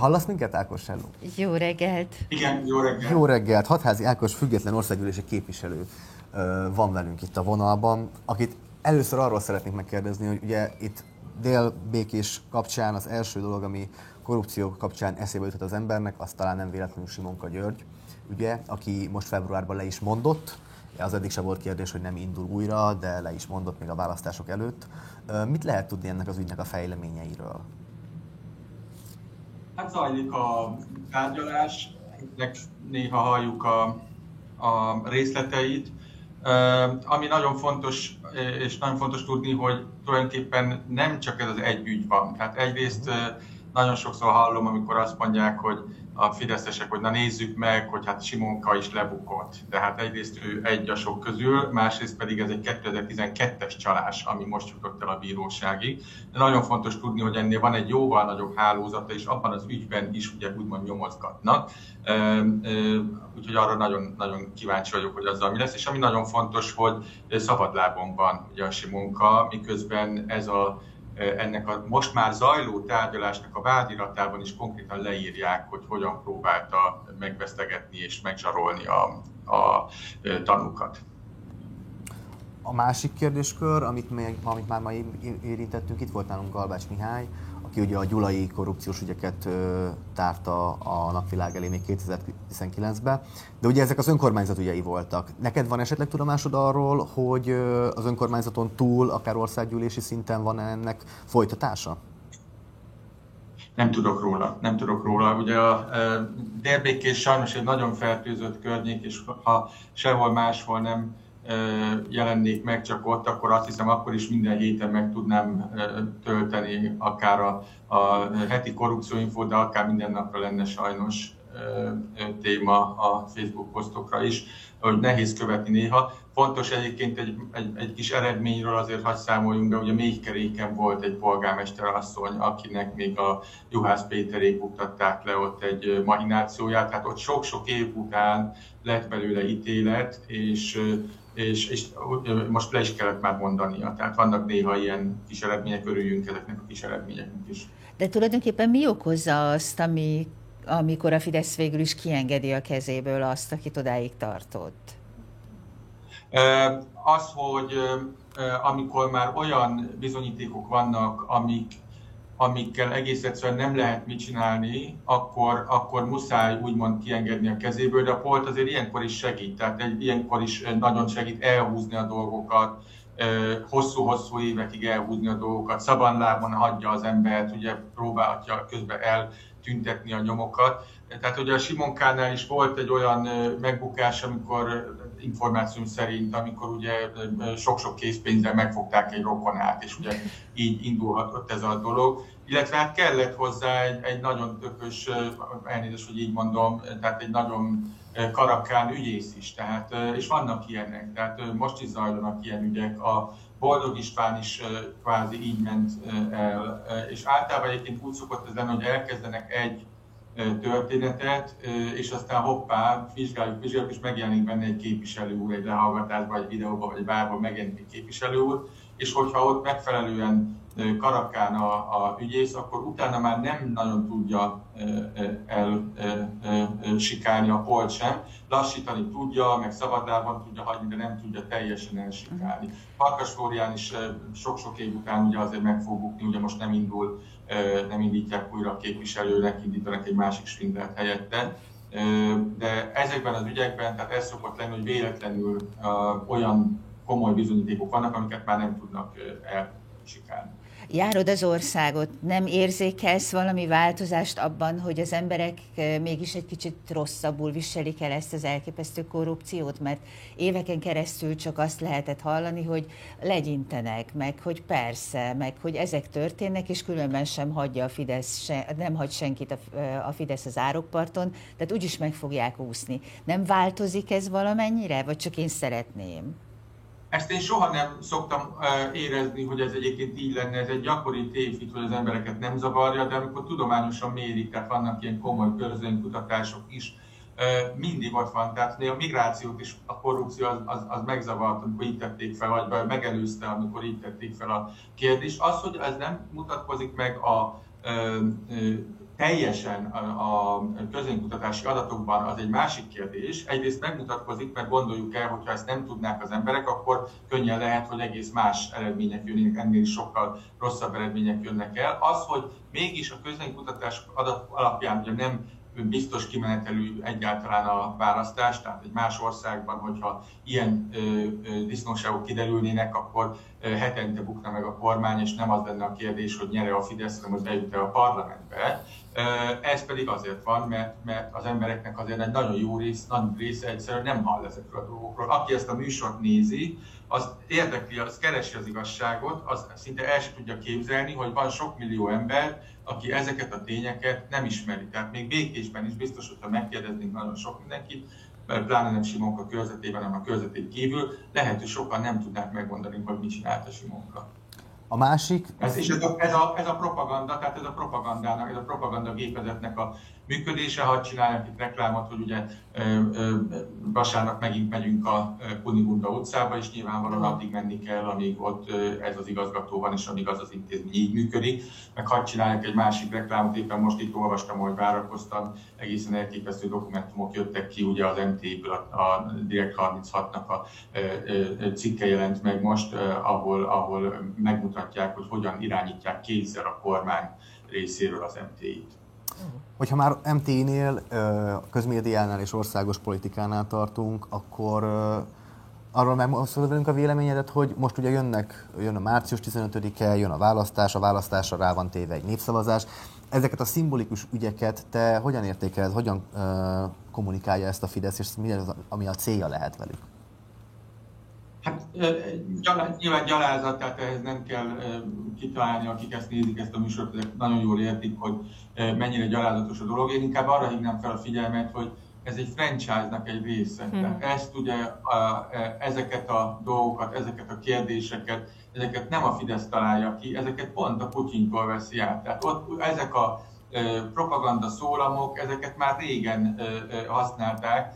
Hallasz minket, Ákos? Hello. Jó reggelt! Igen, jó reggelt! Jó reggelt! Hatházi Ákos független országgyűlési képviselő van velünk itt a vonalban, akit először arról szeretnék megkérdezni, hogy ugye itt délbékés kapcsán az első dolog, ami korrupció kapcsán eszébe jutott az embernek, az talán nem véletlenül Simonka György, ugye, aki most februárban le is mondott, az eddig sem volt kérdés, hogy nem indul újra, de le is mondott még a választások előtt. Mit lehet tudni ennek az ügynek a fejleményeiről? Hát zajlik a tárgyalás, néha halljuk a, a részleteit. Ami nagyon fontos, és nagyon fontos tudni, hogy tulajdonképpen nem csak ez az egy ügy van. Tehát egyrészt nagyon sokszor hallom, amikor azt mondják, hogy a fideszesek, hogy na nézzük meg, hogy hát Simonka is lebukott. Tehát egyrészt ő egy a sok közül, másrészt pedig ez egy 2012-es csalás, ami most jutott el a bíróságig. De nagyon fontos tudni, hogy ennél van egy jóval nagyobb hálózata, és abban az ügyben is ugye úgymond nyomozgatnak. Úgyhogy arra nagyon, nagyon kíváncsi vagyok, hogy azzal mi lesz. És ami nagyon fontos, hogy szabadlábon van ugye a Simonka, miközben ez a ennek a most már zajló tárgyalásnak a vádiratában is konkrétan leírják, hogy hogyan próbálta megvesztegetni és megzsarolni a, a tanúkat. A másik kérdéskör, amit, még, amit már ma érintettünk, itt volt nálunk Galbács Mihály, aki ugye a gyulai korrupciós ügyeket tárta a napvilág elé még 2019-ben, de ugye ezek az önkormányzat ügyei voltak. Neked van esetleg tudomásod arról, hogy az önkormányzaton túl, akár országgyűlési szinten van ennek folytatása? Nem tudok róla, nem tudok róla. Ugye a Dérbékés sajnos egy nagyon fertőzött környék, és ha sehol máshol nem jelennék meg csak ott, akkor azt hiszem akkor is minden héten meg tudnám tölteni akár a, a heti korrupcióinfo, de akár minden napra lenne sajnos téma a Facebook posztokra is, hogy nehéz követni néha. Fontos egyébként egy, egy, egy kis eredményről azért hagy számoljunk be, ugye Méhkeréken volt egy polgármester asszony, akinek még a Juhász Péterék buktatták le ott egy mahinációját, tehát ott sok-sok év után lett belőle ítélet, és és, és most le is kellett már mondania. Tehát vannak néha ilyen kis eredmények, örüljünk ezeknek a kis eredményeknek is. De tulajdonképpen mi okozza azt, ami, amikor a Fidesz végül is kiengedi a kezéből azt, akit odáig tartott? Az, hogy amikor már olyan bizonyítékok vannak, amik amikkel egész egyszerűen nem lehet mit csinálni, akkor, akkor muszáj úgymond kiengedni a kezéből, de a polt azért ilyenkor is segít, tehát egy, ilyenkor is nagyon segít elhúzni a dolgokat, hosszú-hosszú évekig elhúzni a dolgokat, szabanlábon hagyja az embert, ugye próbálhatja közben eltüntetni a nyomokat. Tehát ugye a Simonkánál is volt egy olyan megbukás, amikor információm szerint, amikor ugye sok-sok készpénzzel megfogták egy rokonát, és ugye így indulhatott ez a dolog. Illetve hát kellett hozzá egy, egy nagyon tökös, elnézést, hogy így mondom, tehát egy nagyon karakán ügyész is, tehát, és vannak ilyenek, tehát most is zajlanak ilyen ügyek, a Boldog István is kvázi így ment el, és általában egyébként úgy szokott ez lenni, hogy elkezdenek egy történetet, és aztán hoppá, vizsgáljuk, vizsgáljuk, és megjelenik benne egy képviselő úr, egy lehallgatásban, egy videóban, vagy bárhol megjelenik egy képviselő úr, és hogyha ott megfelelően karakán a, a ügyész, akkor utána már nem nagyon tudja elsikálni a polt sem. Lassítani tudja, meg szabadában tudja hagyni, de nem tudja teljesen elsikálni. Farkas Flórián is sok-sok év után ugye azért meg fog bukni, ugye most nem indul, nem indítják újra a képviselőnek, indítanak egy másik svindelt helyette. De ezekben az ügyekben, tehát ez szokott lenni, hogy véletlenül olyan komoly bizonyítékok vannak, amiket már nem tudnak elsikálni járod az országot, nem érzékelsz valami változást abban, hogy az emberek mégis egy kicsit rosszabbul viselik el ezt az elképesztő korrupciót, mert éveken keresztül csak azt lehetett hallani, hogy legyintenek, meg hogy persze, meg hogy ezek történnek, és különben sem hagyja a Fidesz, se, nem hagy senkit a, a Fidesz az árokparton, tehát úgyis meg fogják úszni. Nem változik ez valamennyire, vagy csak én szeretném? Ezt én soha nem szoktam érezni, hogy ez egyébként így lenne, ez egy gyakori tévhit, hogy az embereket nem zavarja, de amikor tudományosan mérik, tehát vannak ilyen komoly közönkutatások is, mindig ott van. Tehát a migrációt is a korrupció az, az, az megzavart, amikor így tették fel, vagy megelőzte, amikor így tették fel a kérdést. Az, hogy ez nem mutatkozik meg a teljesen a közönkutatási adatokban az egy másik kérdés. Egyrészt megmutatkozik, mert gondoljuk el, hogy ha ezt nem tudnák az emberek, akkor könnyen lehet, hogy egész más eredmények jönnek, ennél sokkal rosszabb eredmények jönnek el. Az, hogy mégis a közönkutatás adat alapján ugye nem biztos kimenetelű egyáltalán a választás, tehát egy más országban, hogyha ilyen ö, ö, disznóságok kiderülnének, akkor hetente bukna meg a kormány, és nem az lenne a kérdés, hogy nyere a Fidesz, hanem hogy bejut-e a parlamentbe. Ez pedig azért van, mert, mert az embereknek azért egy nagyon jó rész, nagy része egyszerűen nem hall ezekről a dolgokról. Aki ezt a műsort nézi, az érdekli, az keresi az igazságot, az szinte el sem tudja képzelni, hogy van sok millió ember, aki ezeket a tényeket nem ismeri. Tehát még békésben is biztos, hogyha megkérdeznénk nagyon sok mindenkit, mert pláne nem Simonka körzetében, hanem a körzetén kívül, lehet, hogy sokan nem tudnák megmondani, hogy mit csinált a Simonka. A másik... Ez, és ez a, ez, a, ez a propaganda, tehát ez a propagandának, ez a propaganda gépezetnek a működése, ha csinálnak itt reklámot, hogy ugye vasárnap megint megyünk a Kunigunda utcába, és nyilvánvalóan addig menni kell, amíg ott ez az igazgató van, és amíg az az intézmény így működik. Meg hadd csinálják egy másik reklámot, éppen most itt olvastam, hogy várakoztam, egészen elképesztő dokumentumok jöttek ki, ugye az MT-ből a, a Direkt 36-nak a cikke jelent meg most, ahol, ahol megmutatják, hogy hogyan irányítják kézzel a kormány részéről az MT-t. Hogyha már MT-nél, közmédiánál és országos politikánál tartunk, akkor arról megosztod velünk a véleményedet, hogy most ugye jönnek, jön a március 15-e, jön a választás, a választásra rá van téve egy népszavazás. Ezeket a szimbolikus ügyeket te hogyan értékeled, hogyan kommunikálja ezt a Fidesz, és mi az, ami a célja lehet velük? Hát nyilván gyalázat, tehát ehhez nem kell kitalálni, akik ezt nézik, ezt a műsort, ezek nagyon jól értik, hogy mennyire gyalázatos a dolog. Én inkább arra hívnám fel a figyelmet, hogy ez egy franchise-nak egy része. Hmm. Tehát ezt ugye, a, e, ezeket a dolgokat, ezeket a kérdéseket, ezeket nem a Fidesz találja ki, ezeket pont a Putyintól veszi át. Tehát ott ezek a propaganda szólamok, ezeket már régen használták,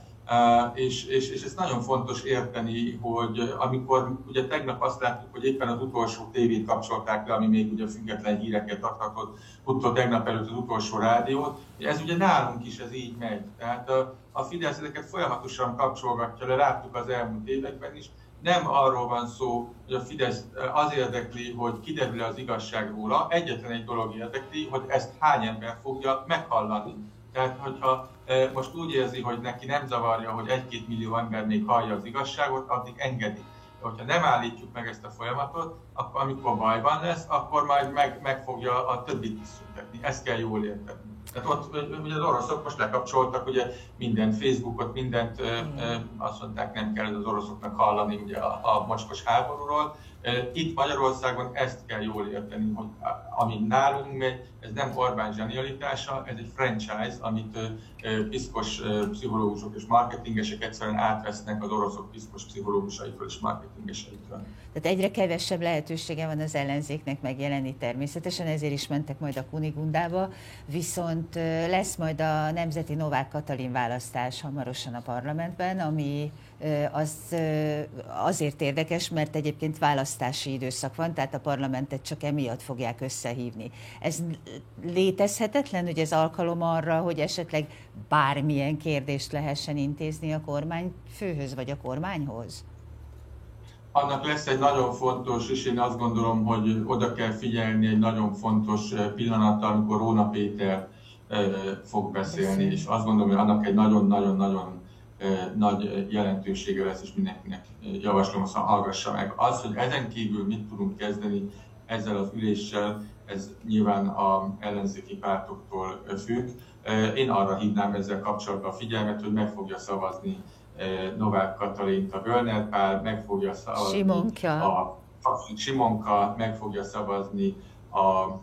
és, és, és ez nagyon fontos érteni, hogy amikor ugye tegnap azt láttuk, hogy éppen az utolsó tévét kapcsolták le, ami még ugye független híreket adhatott, tudta tegnap előtt az utolsó rádiót, ez ugye nálunk is ez így megy. Tehát a, a Fidesz ezeket folyamatosan kapcsolgatja le, láttuk az elmúlt években is, nem arról van szó, hogy a Fidesz az érdekli, hogy kiderül az igazság róla, egyetlen egy dolog érdekli, hogy ezt hány ember fogja meghallani. Tehát, hogyha most úgy érzi, hogy neki nem zavarja, hogy egy-két millió ember még hallja az igazságot, addig engedi. De hogyha nem állítjuk meg ezt a folyamatot, akkor amikor bajban lesz, akkor majd meg, meg fogja a többit is szüntetni. Ezt kell jól érteni. Tehát ott ugye az oroszok most lekapcsoltak ugye mindent, Facebookot, mindent, azt mondták, nem kell az oroszoknak hallani ugye a, a mocskos háborúról, itt Magyarországon ezt kell jól érteni, hogy ami nálunk megy, ez nem Orbán zsenialitása, ez egy franchise, amit piszkos pszichológusok és marketingesek egyszerűen átvesznek az oroszok piszkos pszichológusaitól és marketingeseitől. Tehát egyre kevesebb lehetősége van az ellenzéknek megjelenni természetesen, ezért is mentek majd a Kunigundába, viszont lesz majd a Nemzeti Novák Katalin választás hamarosan a parlamentben, ami az azért érdekes, mert egyébként választási időszak van, tehát a parlamentet csak emiatt fogják összehívni. Ez létezhetetlen, hogy ez alkalom arra, hogy esetleg bármilyen kérdést lehessen intézni a kormány főhöz vagy a kormányhoz? Annak lesz egy nagyon fontos, és én azt gondolom, hogy oda kell figyelni egy nagyon fontos pillanat, amikor Róna Péter fog beszélni, és azt gondolom, hogy annak egy nagyon-nagyon-nagyon nagy jelentősége lesz, és mindenkinek javaslom, hogy hallgassa meg. Az, hogy ezen kívül mit tudunk kezdeni ezzel az üléssel, ez nyilván a ellenzéki pártoktól függ. Én arra hívnám ezzel kapcsolatban a figyelmet, hogy meg fogja szavazni Novák Katalint a Völner Pál, meg fogja szavazni Simonka. a Simonka, meg fogja szavazni a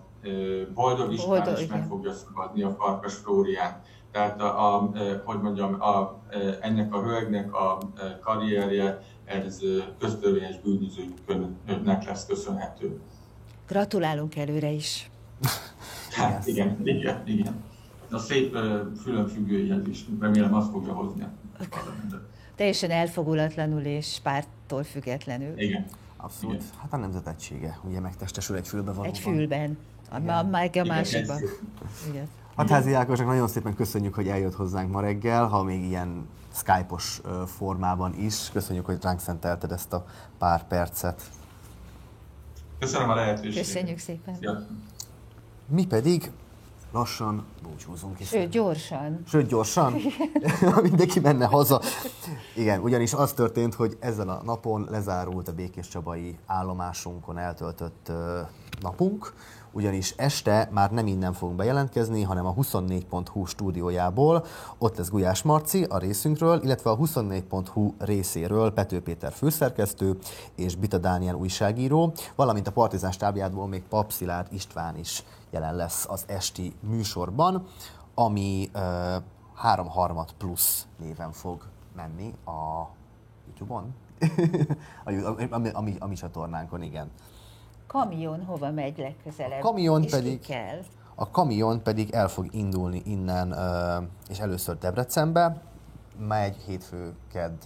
Boldog István, és meg fogja szavazni a Farkas Flórián. Tehát, a, a, hogy mondjam, a, ennek a hölgynek a karrierje, ez köztörvényes bűnözőknek lesz köszönhető. Gratulálunk előre is. Hát igen, igen, igen. A szép fülönfüggő jelzés, remélem azt fogja hozni a Teljesen elfogulatlanul és pártól függetlenül. Igen. Abszolút. Igen. Hát a nemzet egysége, ugye megtestesül egy fülben valóban. Egy fülben. A, a, a másikban. Igen. Hatházi Ákosnak nagyon szépen köszönjük, hogy eljött hozzánk ma reggel, ha még ilyen Skype-os formában is. Köszönjük, hogy ránk szentelted ezt a pár percet. Köszönöm a lehetőséget. Köszönjük szépen. Szia. Mi pedig lassan búcsúzunk. Sőt, gyorsan. Sőt, gyorsan? Mindenki menne haza. Igen, ugyanis az történt, hogy ezzel a napon lezárult a Békés Csabai állomásunkon eltöltött napunk, ugyanis este már nem innen fogunk bejelentkezni, hanem a 24.hu stúdiójából. Ott lesz Gulyás Marci a részünkről, illetve a 24.hu részéről Pető Péter főszerkesztő és Bita Dániel újságíró, valamint a Partizán stábjából még Pap Szilárd István is jelen lesz az esti műsorban, ami uh, három harmad plusz néven fog menni a YouTube-on, a, a, a, a, a mi csatornánkon, igen kamion hova megy legközelebb? A kamion és pedig, kell? A kamion pedig el fog indulni innen, és először Debrecenbe, megy hétfő, kedd,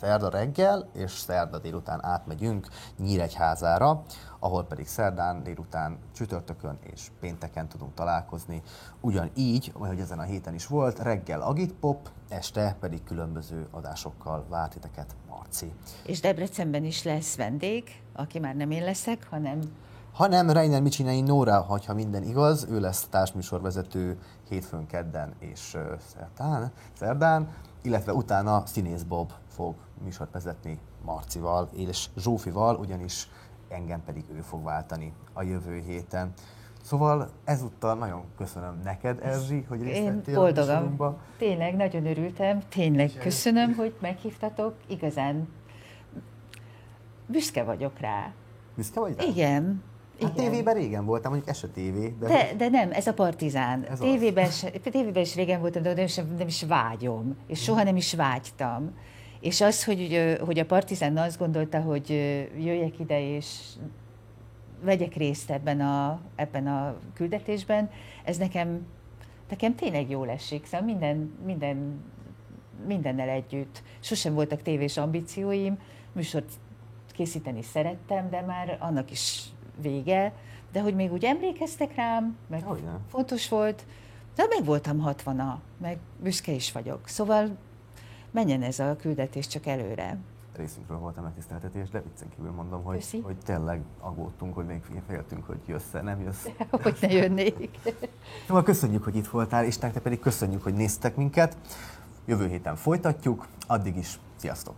szerda reggel, és szerda délután átmegyünk Nyíregyházára, ahol pedig szerdán délután csütörtökön és pénteken tudunk találkozni. Ugyanígy, ahogy ezen a héten is volt, reggel Agitpop, este pedig különböző adásokkal várt titeket Marci. És Debrecenben is lesz vendég, aki már nem én leszek, hanem hanem Reiner Micsinei Nóra, ha minden igaz, ő lesz társműsorvezető hétfőn, kedden és szerdán, szerdán, illetve utána Színész Bob fog műsort vezetni Marcival és Zsófival, ugyanis engem pedig ő fog váltani a jövő héten. Szóval ezúttal nagyon köszönöm neked, Erzsi, hogy részt vettél Én boldogam. A Tényleg, nagyon örültem. Tényleg köszönöm, hogy meghívtatok. Igazán büszke vagyok rá. Büszke vagy rá? Igen. Hát Igen. tévében régen voltam, mondjuk ez se tévé. De, de, de nem, ez a partizán. Ez tévében, se, tévében is régen voltam, de nem is, nem is vágyom. És soha nem is vágytam. És az, hogy, hogy a partizán azt gondolta, hogy jöjjek ide, és vegyek részt ebben a, ebben a küldetésben, ez nekem, nekem tényleg jól esik. Szóval minden, minden, mindennel együtt. Sosem voltak tévés ambícióim, műsort készíteni szerettem, de már annak is vége, de hogy még úgy emlékeztek rám, meg yeah. fontos volt, de meg voltam 60 meg büszke is vagyok. Szóval menjen ez a küldetés csak előre. Részünkről volt a megtiszteltetés, de viccen kívül mondom, hogy, hogy tényleg aggódtunk, hogy még féltünk, hogy jössz nem jössz. hogy ne jönnék. Szóval köszönjük, hogy itt voltál, és nektek pedig köszönjük, hogy néztek minket. Jövő héten folytatjuk, addig is sziasztok!